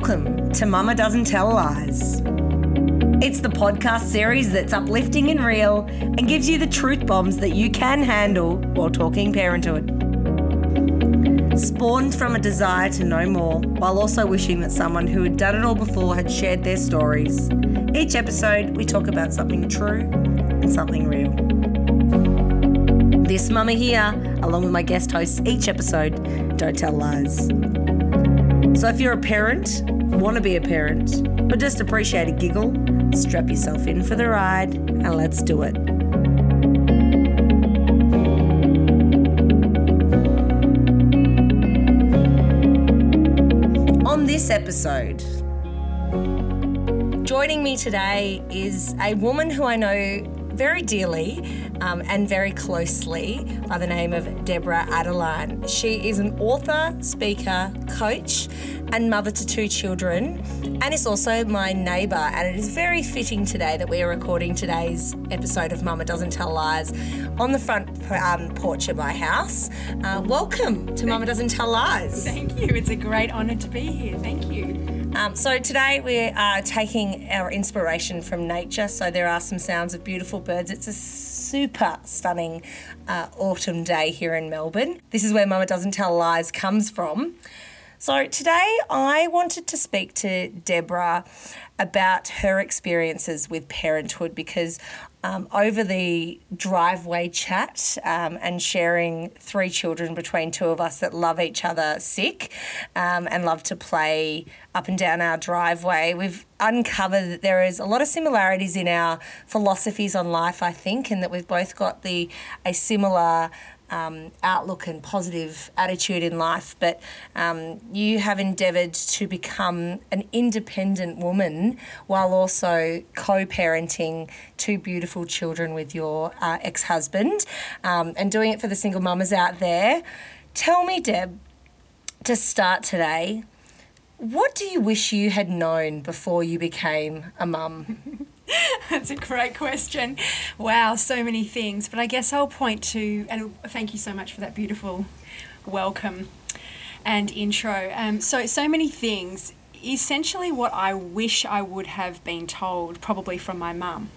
Welcome to Mama Doesn't Tell Lies. It's the podcast series that's uplifting and real and gives you the truth bombs that you can handle while talking parenthood. Spawned from a desire to know more, while also wishing that someone who had done it all before had shared their stories. Each episode, we talk about something true and something real. This mama here, along with my guest hosts each episode, don't tell lies. So if you're a parent, want to be a parent, but just appreciate a giggle, strap yourself in for the ride and let's do it. On this episode, joining me today is a woman who I know very dearly um, and very closely by the name of Deborah Adeline. She is an author, speaker, coach, and mother to two children, and is also my neighbour. And it is very fitting today that we are recording today's episode of Mama Doesn't Tell Lies on the front um, porch of my house. Uh, welcome to Mama Doesn't Tell Lies. Thank you. It's a great honour to be here. Thank you. Um, so today we are taking our inspiration from nature. So there are some sounds of beautiful birds. It's a super stunning uh, autumn day here in Melbourne. This is where Mama Doesn't Tell Lies comes from. So today I wanted to speak to Deborah about her experiences with parenthood because um, over the driveway chat um, and sharing three children between two of us that love each other sick um, and love to play up and down our driveway, we've uncovered that there is a lot of similarities in our philosophies on life, I think, and that we've both got the a similar um, outlook and positive attitude in life, but um, you have endeavoured to become an independent woman while also co parenting two beautiful children with your uh, ex husband um, and doing it for the single mamas out there. Tell me, Deb, to start today, what do you wish you had known before you became a mum? That's a great question. Wow, so many things. But I guess I'll point to, and thank you so much for that beautiful welcome and intro. Um, so, so many things. Essentially, what I wish I would have been told, probably from my mum,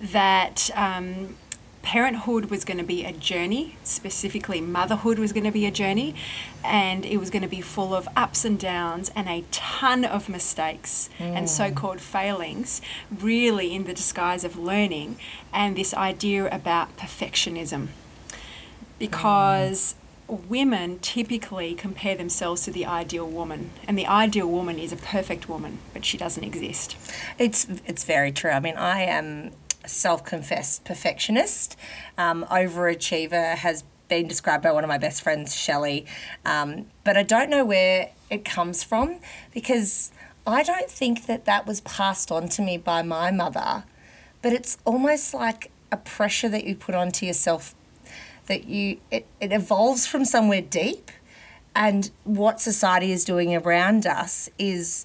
that um, parenthood was going to be a journey, specifically motherhood was going to be a journey, and it was going to be full of ups and downs and a ton of mistakes mm. and so called failings, really in the disguise of learning, and this idea about perfectionism. Because mm. women typically compare themselves to the ideal woman, and the ideal woman is a perfect woman, but she doesn't exist. It's, it's very true. I mean, I am self confessed perfectionist. Um, overachiever has been described by one of my best friends, Shelley. Um, but I don't know where it comes from because I don't think that that was passed on to me by my mother. But it's almost like a pressure that you put onto yourself that you it, it evolves from somewhere deep and what society is doing around us is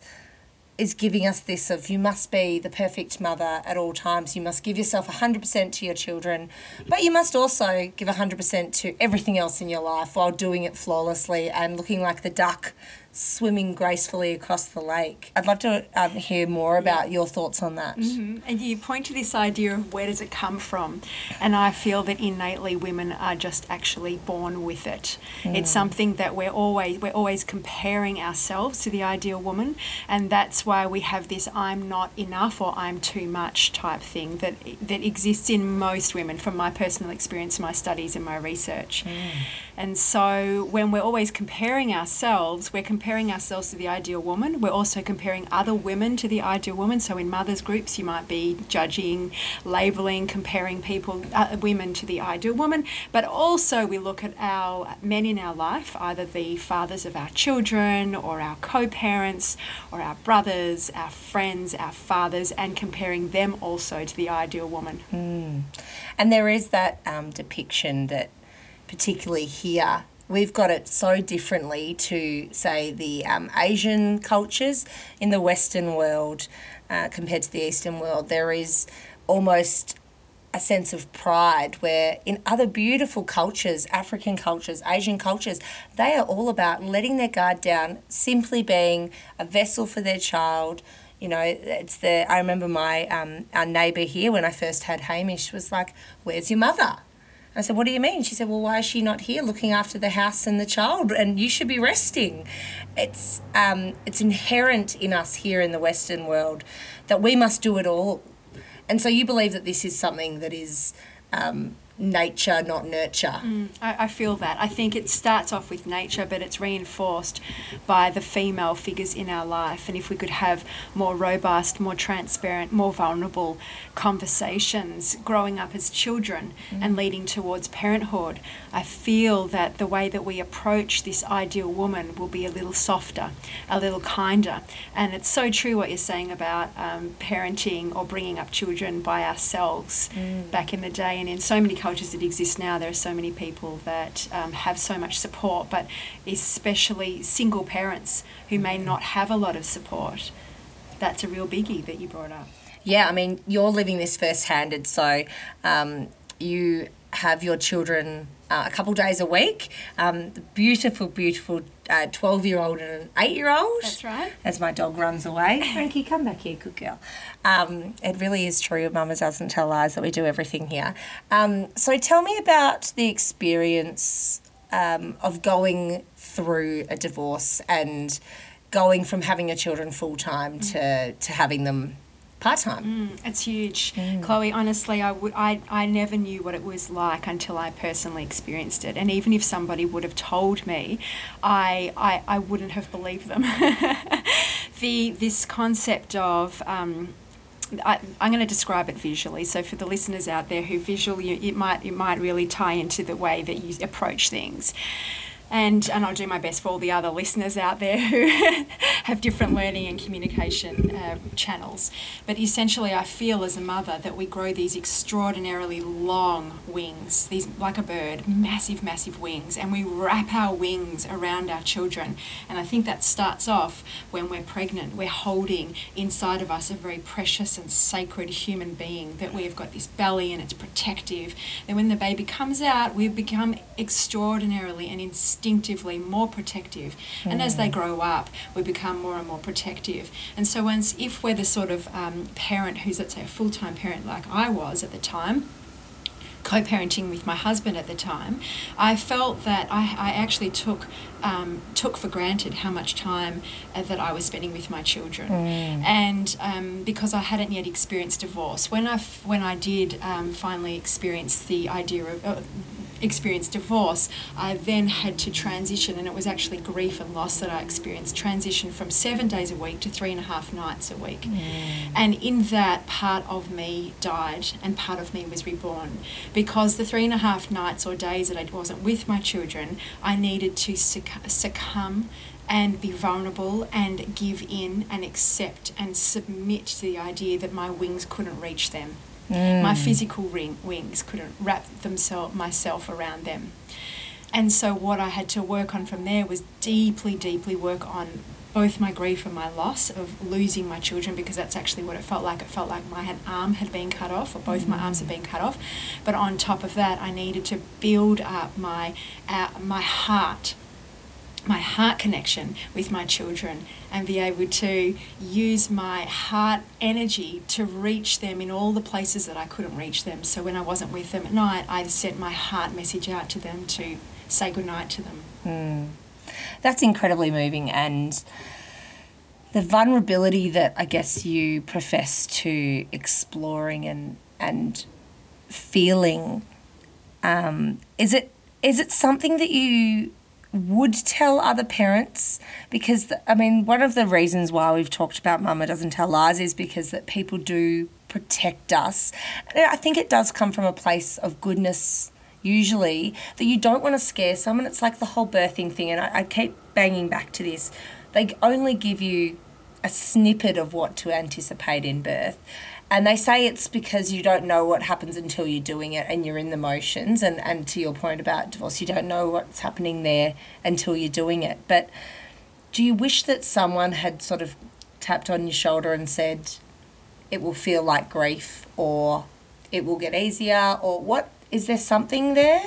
is giving us this of you must be the perfect mother at all times. You must give yourself 100% to your children, but you must also give 100% to everything else in your life while doing it flawlessly and looking like the duck swimming gracefully across the lake. I'd love to um, hear more about yeah. your thoughts on that. Mm-hmm. And you point to this idea of where does it come from, and I feel that innately women are just actually born with it. Mm. It's something that we're always we're always comparing ourselves to the ideal woman, and that's why we have this "I'm not enough" or "I'm too much" type thing that that exists in most women, from my personal experience, my studies, and my research. Mm. And so when we're always comparing ourselves, we're comparing ourselves to the ideal woman. We're also comparing other women to the ideal woman. So in mothers groups, you might be judging, labeling, comparing people, uh, women to the ideal woman. But also we look at our men in our life, either the fathers of our children or our co-parents or our brothers, our friends, our fathers, and comparing them also to the ideal woman. Mm. And there is that um, depiction that particularly here, we've got it so differently to, say, the um, Asian cultures in the Western world uh, compared to the Eastern world. There is almost a sense of pride where in other beautiful cultures, African cultures, Asian cultures, they are all about letting their guard down, simply being a vessel for their child. You know, it's the. I remember my um, our neighbour here when I first had Hamish was like, "Where's your mother?" I said, What do you mean? She said, Well, why is she not here looking after the house and the child? And you should be resting. It's, um, it's inherent in us here in the Western world that we must do it all. And so you believe that this is something that is um, nature, not nurture. Mm, I, I, feel that. I think it starts off with nature, but it's reinforced by the female figures in our life. And if we could have more robust, more transparent, more vulnerable conversations growing up as children mm. and leading towards parenthood, I feel that the way that we approach this ideal woman will be a little softer, a little kinder. And it's so true what you're saying about um, parenting or bringing up children by ourselves mm. back in the day and in so many cultures cultures that exist now, there are so many people that um, have so much support, but especially single parents who may not have a lot of support. That's a real biggie that you brought up. Yeah, I mean, you're living this first-handed, so um, you have your children uh, a couple days a week. Um, the beautiful, beautiful 12 year old and an 8 year old. That's right. As my dog runs away. Frankie, come back here, good girl. Um, it really is true. Your mama doesn't tell lies that we do everything here. Um, so tell me about the experience um, of going through a divorce and going from having your children full time to, to having them part time. Mm, it's huge, mm. Chloe. Honestly, I would I I never knew what it was like until I personally experienced it. And even if somebody would have told me, I I, I wouldn't have believed them. the this concept of um, I, am going to describe it visually. So for the listeners out there who visual, you, it might it might really tie into the way that you approach things and and I'll do my best for all the other listeners out there who have different learning and communication uh, channels. But essentially, I feel as a mother that we grow these extraordinarily long wings, these like a bird, massive, massive wings, and we wrap our wings around our children. And I think that starts off when we're pregnant. We're holding inside of us a very precious and sacred human being that we've got this belly and it's protective. Then when the baby comes out, we become extraordinarily and instinctively instinctively more protective. Mm. And as they mm. grow up, we become more and more protective. And so, once if we're the sort of um, parent who's, let's say, a full time parent like I was at the time, co parenting with my husband at the time, I felt that I, I actually took. Um, took for granted how much time uh, that I was spending with my children, mm. and um, because I hadn't yet experienced divorce, when I when I did um, finally experience the idea of uh, experienced divorce, I then had to transition, and it was actually grief and loss that I experienced, transition from seven days a week to three and a half nights a week. Mm. And in that, part of me died and part of me was reborn. Because the three and a half nights or days that I wasn't with my children, I needed to succumb and be vulnerable and give in and accept and submit to the idea that my wings couldn't reach them. Mm. My physical ring, wings couldn't wrap themselves myself around them. And so what I had to work on from there was deeply, deeply work on both my grief and my loss of losing my children because that's actually what it felt like. It felt like my arm had been cut off, or both mm. my arms had been cut off. But on top of that, I needed to build up my uh, my heart my heart connection with my children and be able to use my heart energy to reach them in all the places that I couldn't reach them. So when I wasn't with them at night, I sent my heart message out to them to say goodnight to them. Mm. That's incredibly moving and the vulnerability that I guess you profess to exploring and and feeling um, is it is it something that you would tell other parents because the, I mean one of the reasons why we've talked about mama doesn't tell lies is because that people do protect us. And I think it does come from a place of goodness usually that you don't want to scare someone. It's like the whole birthing thing and I, I keep banging back to this. They only give you a snippet of what to anticipate in birth. And they say it's because you don't know what happens until you're doing it and you're in the motions. And, and to your point about divorce, you don't know what's happening there until you're doing it. But do you wish that someone had sort of tapped on your shoulder and said, it will feel like grief or it will get easier, or what? Is there something there?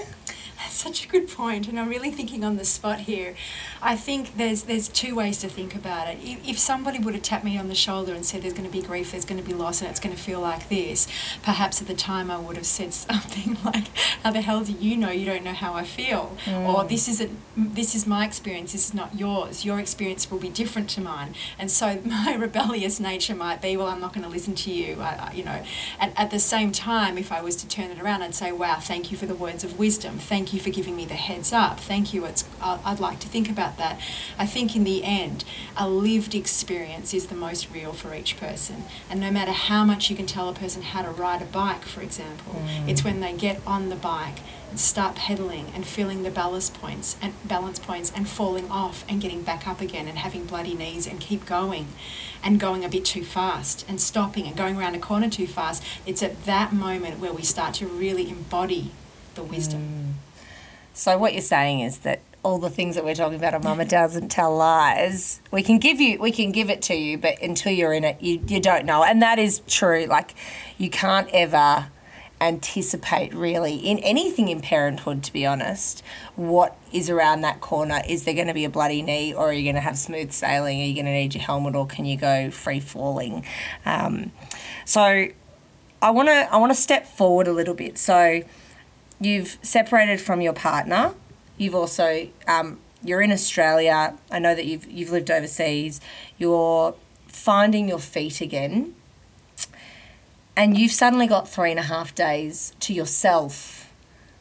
That's such a good point, and I'm really thinking on the spot here. I think there's there's two ways to think about it. If, if somebody would have tapped me on the shoulder and said there's going to be grief, there's going to be loss, and it's going to feel like this, perhaps at the time I would have said something like, "How the hell do you know? You don't know how I feel," or mm. "This isn't this is my experience. This is not yours. Your experience will be different to mine." And so my rebellious nature might be, "Well, I'm not going to listen to you," I, I, you know. And at the same time, if I was to turn it around, I'd say, "Wow, thank you for the words of wisdom. Thank you for giving me the heads up. Thank you. It's I'd like to think about that. I think in the end, a lived experience is the most real for each person. And no matter how much you can tell a person how to ride a bike, for example, mm. it's when they get on the bike and start pedaling and feeling the balance points and balance points and falling off and getting back up again and having bloody knees and keep going and going a bit too fast and stopping and going around a corner too fast. It's at that moment where we start to really embody the wisdom. Mm. So what you're saying is that all the things that we're talking about, a mama doesn't tell lies. We can give you, we can give it to you, but until you're in it, you, you don't know. And that is true. Like, you can't ever anticipate really in anything in parenthood to be honest what is around that corner is there going to be a bloody knee or are you going to have smooth sailing are you going to need your helmet or can you go free falling um, so i want to i want to step forward a little bit so you've separated from your partner You've also um, you're in Australia. I know that you've you've lived overseas. You're finding your feet again, and you've suddenly got three and a half days to yourself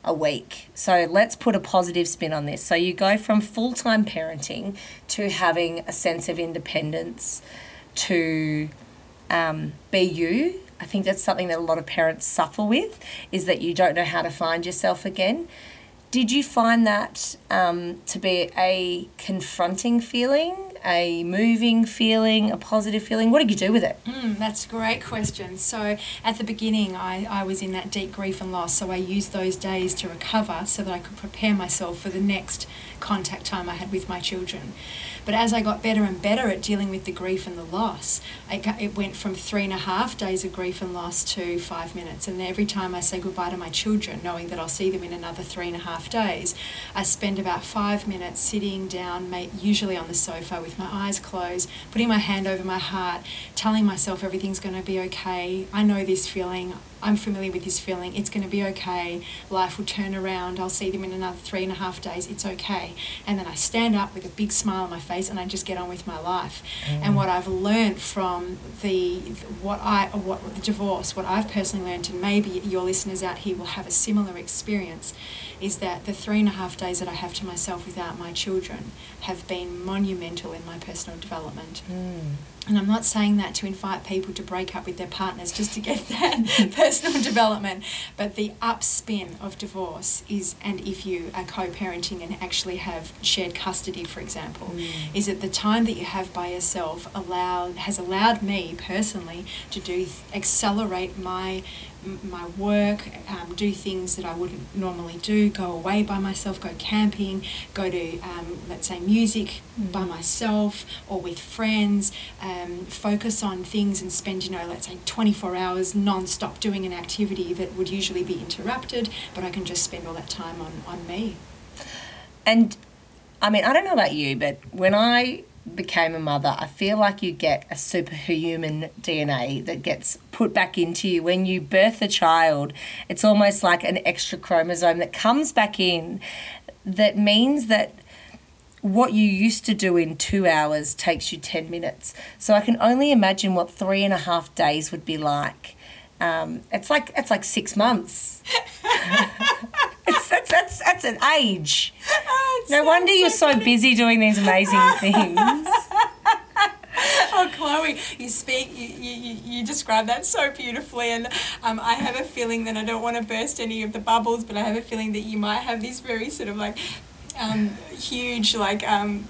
a week. So let's put a positive spin on this. So you go from full time parenting to having a sense of independence to um, be you. I think that's something that a lot of parents suffer with is that you don't know how to find yourself again. Did you find that um, to be a confronting feeling, a moving feeling, a positive feeling? What did you do with it? Mm, that's a great question. So, at the beginning, I, I was in that deep grief and loss, so I used those days to recover so that I could prepare myself for the next contact time I had with my children. But as I got better and better at dealing with the grief and the loss, it, it went from three and a half days of grief and loss to five minutes. And every time I say goodbye to my children, knowing that I'll see them in another three and a half days, I spend about five minutes sitting down, usually on the sofa with my eyes closed, putting my hand over my heart, telling myself everything's going to be okay. I know this feeling. I'm familiar with this feeling. It's going to be okay. Life will turn around. I'll see them in another three and a half days. It's okay. And then I stand up with a big smile on my face and I just get on with my life. Mm. And what I've learned from the what I what the divorce, what I've personally learned, and maybe your listeners out here will have a similar experience, is that the three and a half days that I have to myself without my children have been monumental in my personal development. Mm. And I'm not saying that to invite people to break up with their partners just to get that personal development, but the upspin of divorce is, and if you are co parenting and actually have shared custody, for example, mm. is that the time that you have by yourself allowed, has allowed me personally to do, accelerate my my work, um, do things that I wouldn't normally do, go away by myself, go camping, go to, um, let's say, music mm. by myself or with friends, um, focus on things and spend, you know, let's say 24 hours non stop doing an activity that would usually be interrupted, but I can just spend all that time on, on me. And I mean, I don't know about you, but when I became a mother, I feel like you get a superhuman DNA that gets put back into you when you birth a child. It's almost like an extra chromosome that comes back in that means that what you used to do in two hours takes you 10 minutes. So I can only imagine what three and a half days would be like. Um, it's like it's like six months. it's, that's, that's, that's an age. Oh, no wonder you're so busy doing these amazing things. oh, Chloe, you speak, you, you, you describe that so beautifully. And um, I have a feeling that I don't want to burst any of the bubbles, but I have a feeling that you might have this very sort of like um, huge, like, um,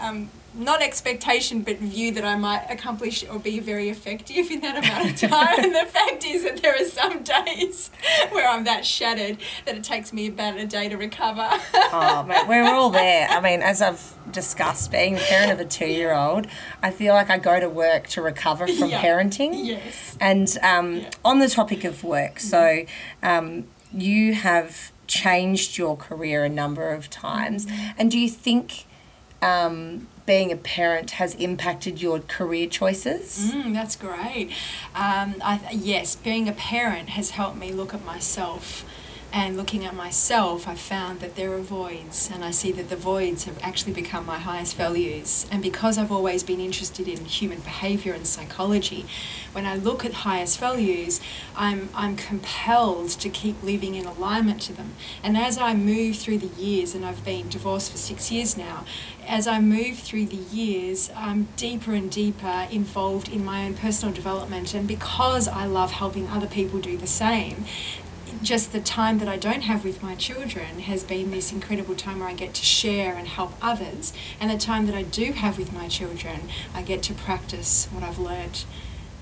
um, not expectation, but view that I might accomplish or be very effective in that amount of time. and the fact is that there are some days where I'm that shattered that it takes me about a day to recover. oh, mate, we're all there. I mean, as I've discussed, being the parent of a two year old, I feel like I go to work to recover from Yeah. parenting. yes. And um, Yeah. on the topic of work, so um, you have changed your career a number of times. And do you think um, being a parent has impacted your career choices? Mm, that's great. Um, I, yes, being a parent has helped me look at myself. And looking at myself, I found that there are voids, and I see that the voids have actually become my highest values. And because I've always been interested in human behavior and psychology, when I look at highest values, I'm, I'm compelled to keep living in alignment to them. And as I move through the years, and I've been divorced for six years now, as I move through the years, I'm deeper and deeper involved in my own personal development. And because I love helping other people do the same, just the time that I don't have with my children has been this incredible time where I get to share and help others. And the time that I do have with my children, I get to practice what I've learnt.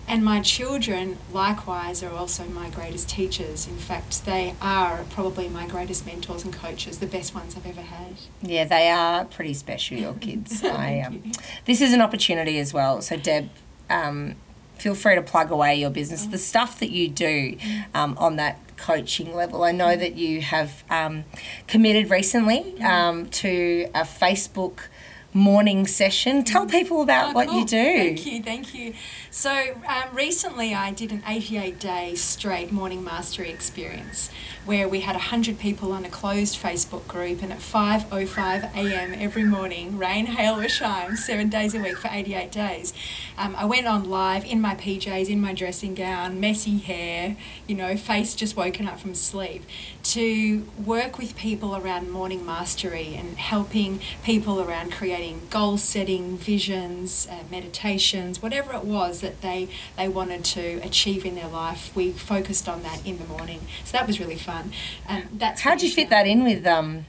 And my children, likewise, are also my greatest teachers. In fact, they are probably my greatest mentors and coaches, the best ones I've ever had. Yeah, they are pretty special, your kids. I, um, you. this is an opportunity as well. So, Deb, um, feel free to plug away your business. The stuff that you do um, on that coaching level. I know that you have um, committed recently um, to a Facebook morning session. Tell people about Oh, what cool. you do. Thank you, thank you. So um, recently, I did an 88 day straight morning mastery experience where we had 100 people on a closed Facebook group, and at 5:05 a.m. every morning, rain, hail, or shine, seven days a week for 88 days. Um, I went on live in my PJs, in my dressing gown, messy hair, you know, face just woken up from sleep, to work with people around morning mastery and helping people around creating goal setting, visions, uh, meditations, whatever it was that they, they wanted to achieve in their life. We focused on that in the morning. So that was really fun. And that's How'd you fit that in with um,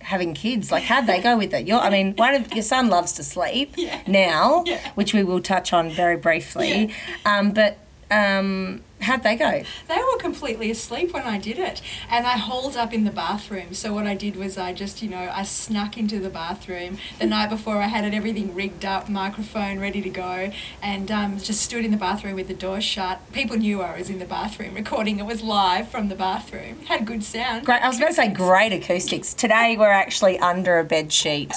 having kids? Like, how'd they go with it? Your, I mean, one of your son loves to sleep Yeah. now, Yeah. which we will touch on very briefly. Um, but um, how'd they go? They were completely asleep when I did it. And I holed up in the bathroom. So what I did was I just, you know, I snuck into the bathroom. The night before I had it everything rigged up, microphone ready to go, and um, just stood in the bathroom with the door shut. People knew I was in the bathroom recording. It was live from the bathroom. Had good sound. Great. I was about to say great acoustics. Today we're actually under a bed sheet,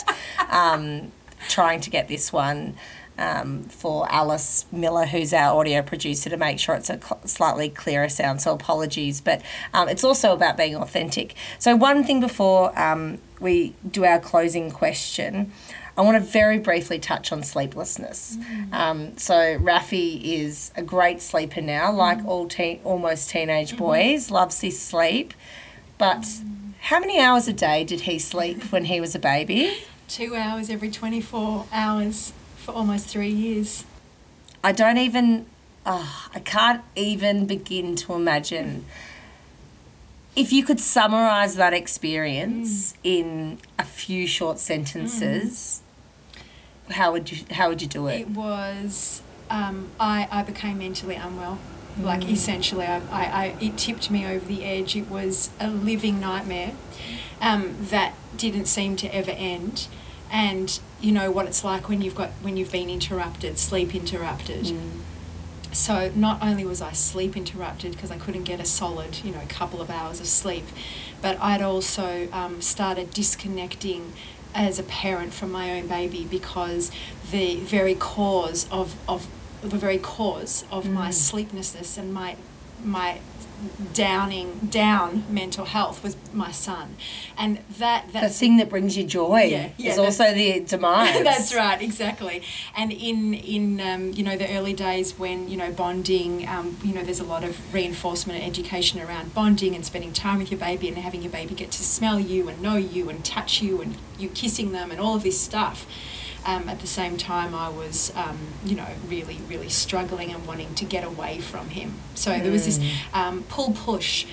um, trying to get this one. Um, for Alice Miller, who's our audio producer, to make sure it's a cl- slightly clearer sound. So apologies, but um, it's also about being authentic. So one thing before um, we do our closing question, I want to very briefly touch on sleeplessness. Um, so Rafi is a great sleeper now, like all teen, almost teenage boys, loves his sleep. But how many hours a day did he sleep when he was a baby? Two hours every 24 hours for almost three years. I don't even, oh, I can't even begin to imagine. If you could summarize that experience in a few short sentences, how would you how would you do it? It was, um, I, I became mentally unwell. Like essentially, I, I, I, it tipped me over the edge. It was a living nightmare um, that didn't seem to ever end. And you know what it's like when you've got when you've been interrupted, sleep interrupted. So not only was I sleep interrupted because I couldn't get a solid, you know, couple of hours of sleep, but I'd also um, started disconnecting as a parent from my own baby because the very cause of, of the very cause of my sleeplessness and my my downing down mental health was my son, and that The thing that brings you joy Yeah, yeah, is also the demise. That's right, exactly. And in in um, you know the early days when you know bonding, um, you know there's a lot of reinforcement and education around bonding and spending time with your baby and having your baby get to smell you and know you and touch you and you kissing them and all of this stuff. Um, at the same time, I was, um, you know, really, really struggling and wanting to get away from him. So there was this um, pull push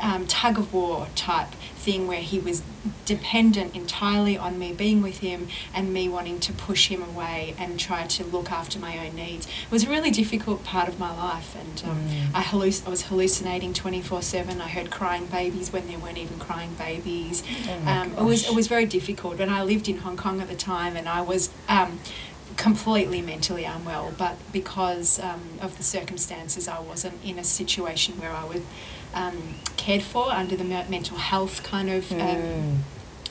um, tug of war type thing where he was dependent entirely on me being with him and me wanting to push him away and try to look after my own needs. It was a really difficult part of my life, and um, mm. I, halluc- I was hallucinating 24 7. I heard crying babies when there weren't even crying babies. Oh um, it, was, it was very difficult. And I lived in Hong Kong at the time, and I was. Um, completely mentally unwell, but because um, of the circumstances, I wasn't in a situation where I would um, cared for under the mental health kind of um, mm.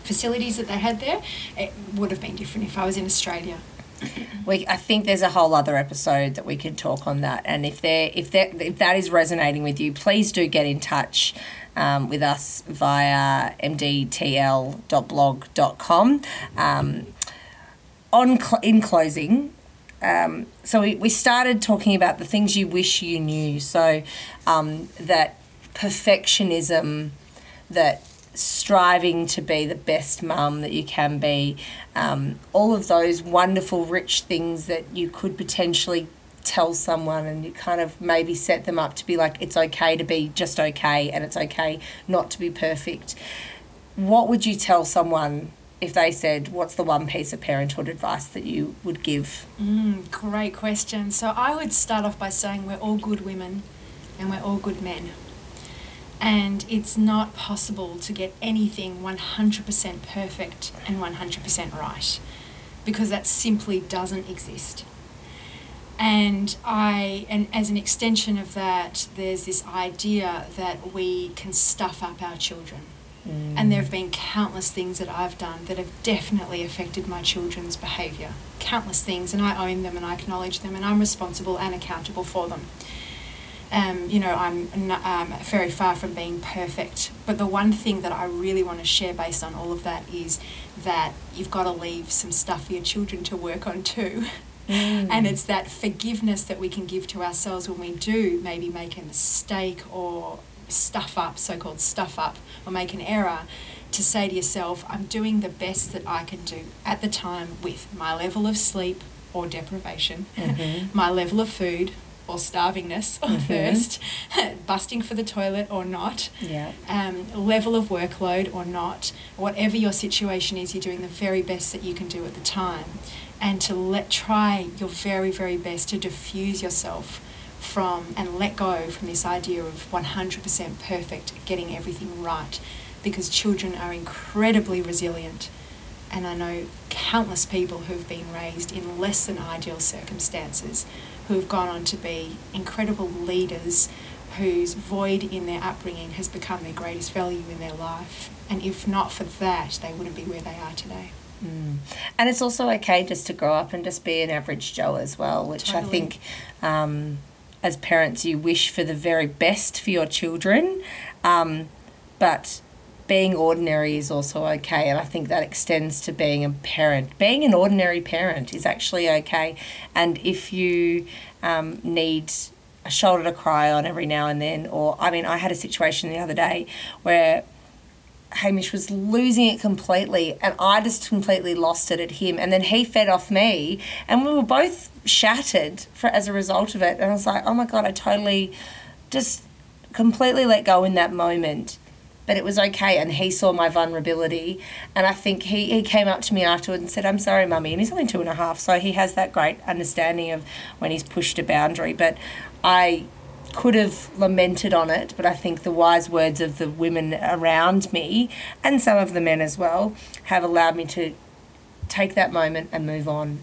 facilities that they had there, it would have been different if I was in Australia. We, I think there's a whole other episode that we could talk on that, and if there, if that, if that is resonating with you, please do get in touch um, with us via mdtl.blog.com. Um, on cl- in closing, um, so we, we started talking about the things you wish you knew. So um, that perfectionism that striving to be the best mum that you can be, um, all of those wonderful, rich things that you could potentially tell someone and you kind of maybe set them up to be like, it's okay to be just okay and it's okay not to be perfect. What would you tell someone if they said, What's the one piece of parenthood advice that you would give? Mm, great question. So I would start off by saying we're all good women and we're all good men and it's not possible to get anything 100% perfect and 100% right because that simply doesn't exist. And i and as an extension of that there's this idea that we can stuff up our children. Mm. and there have been countless things that i've done that have definitely affected my children's behavior countless things and i own them and i acknowledge them and i'm responsible and accountable for them um, you know, I'm not, um, very far from being perfect. But the one thing that I really want to share based on all of that is that you've got to leave some stuff for your children to work on too. Mm. And it's that forgiveness that we can give to ourselves when we do maybe make a mistake or stuff up, so called stuff up, or make an error, to say to yourself, I'm doing the best that I can do at the time with my level of sleep or deprivation, mm-hmm. my level of food, or starvingness or mm-hmm. thirst, busting for the toilet or not, yeah. um, level of workload or not, whatever your situation is, you're doing the very best that you can do at the time. And to let try your very, very best to diffuse yourself from and let go from this idea of 100% perfect, getting everything right, because children are incredibly resilient. And I know countless people who've been raised in less than ideal circumstances who have gone on to be incredible leaders whose void in their upbringing has become their greatest value in their life. And if not for that, they wouldn't be where they are today. Mm. And it's also okay just to grow up and just be an average Joe as well, which totally. I think um, as parents you wish for the very best for your children. Um, but being ordinary is also okay. And I think that extends to being a parent. Being an ordinary parent is actually okay. And if you um, need a shoulder to cry on every now and then, or I mean, I had a situation the other day where Hamish was losing it completely, and I just completely lost it at him. And then he fed off me, and we were both shattered for as a result of it. And I was like, oh my God, I totally just completely let go in that moment but it was okay. And he saw my vulnerability. And I think he, he came up to me afterwards and said, I'm sorry, mummy. And he's only two and a half. So he has that great understanding of when he's pushed a boundary. But I could have lamented on it, but I think the wise words of the women around me and some of the men as well have allowed me to take that moment and move on.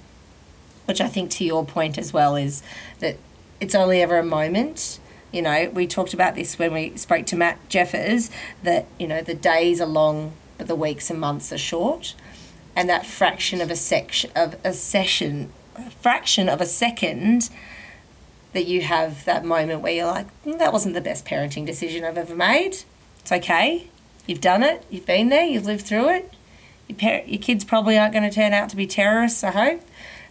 Which I think, to your point as well, is that it's only ever a moment you know, we talked about this when we spoke to Matt Jeffers that, you know, the days are long, but the weeks and months are short. And that fraction of a section of a session, fraction of a second that you have that moment where you're like, mm, that wasn't the best parenting decision I've ever made. It's okay. You've done it. You've been there. You've lived through it. Your, par- your kids probably aren't going to turn out to be terrorists, I hope.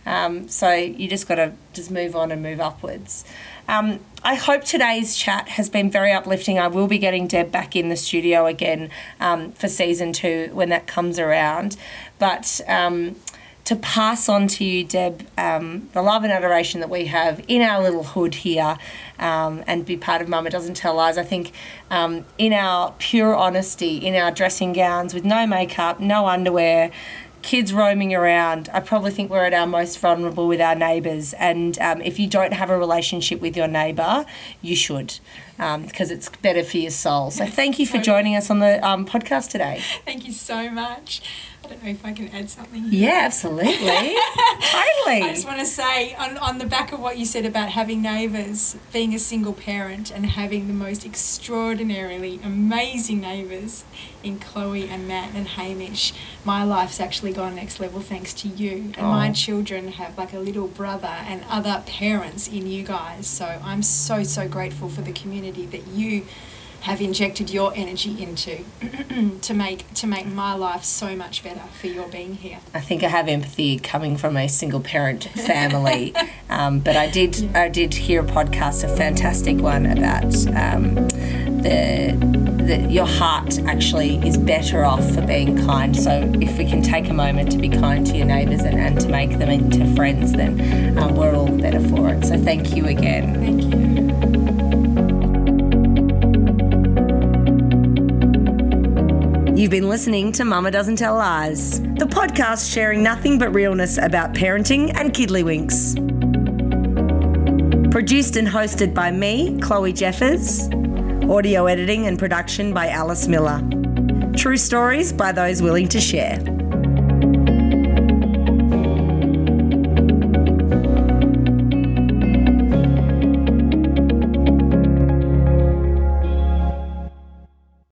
Um, so you just got to just move on and move upwards. Um, I hope today's chat has been very uplifting. I will be getting Deb back in the studio again um, for season two when that comes around. But um, to pass on to you, Deb, um, the love and adoration that we have in our little hood here um, and be part of Mama Doesn't Tell Lies. I think um, in our pure honesty, in our dressing gowns with no makeup, no underwear, kids roaming around, I probably think we're at our most vulnerable with our neighbours. And um, if you don't have a relationship with your neighbour, you should, because um, it's better for your soul. So thank you for joining us on the um, podcast today. Thank you so much. I don't know if I can add something. Here. Yeah, absolutely. totally. I just want to say, on, on the back of what you said about having neighbours, being a single parent, and having the most extraordinarily amazing neighbours in Chloe and Matt and Hamish, my life's actually gone next level thanks to you. And oh. my children have like a little brother and other parents in you guys. So I'm so, so grateful for the community that you have injected your energy into to make to make my life so much better for your being here. I think I have empathy coming from a single parent family, um, but I did yeah. I did hear a podcast, a fantastic one about um, the, the your heart actually is better off for being kind. So if we can take a moment to be kind to your neighbours and, and to make them into friends, then um, we're all better for it. So thank you again. Thank you. You've been listening to Mama Doesn't Tell Lies, the podcast sharing nothing but realness about parenting and kiddlywinks. Produced and hosted by me, Chloe Jeffers. Audio editing and production by Alice Miller. True stories by those willing to share.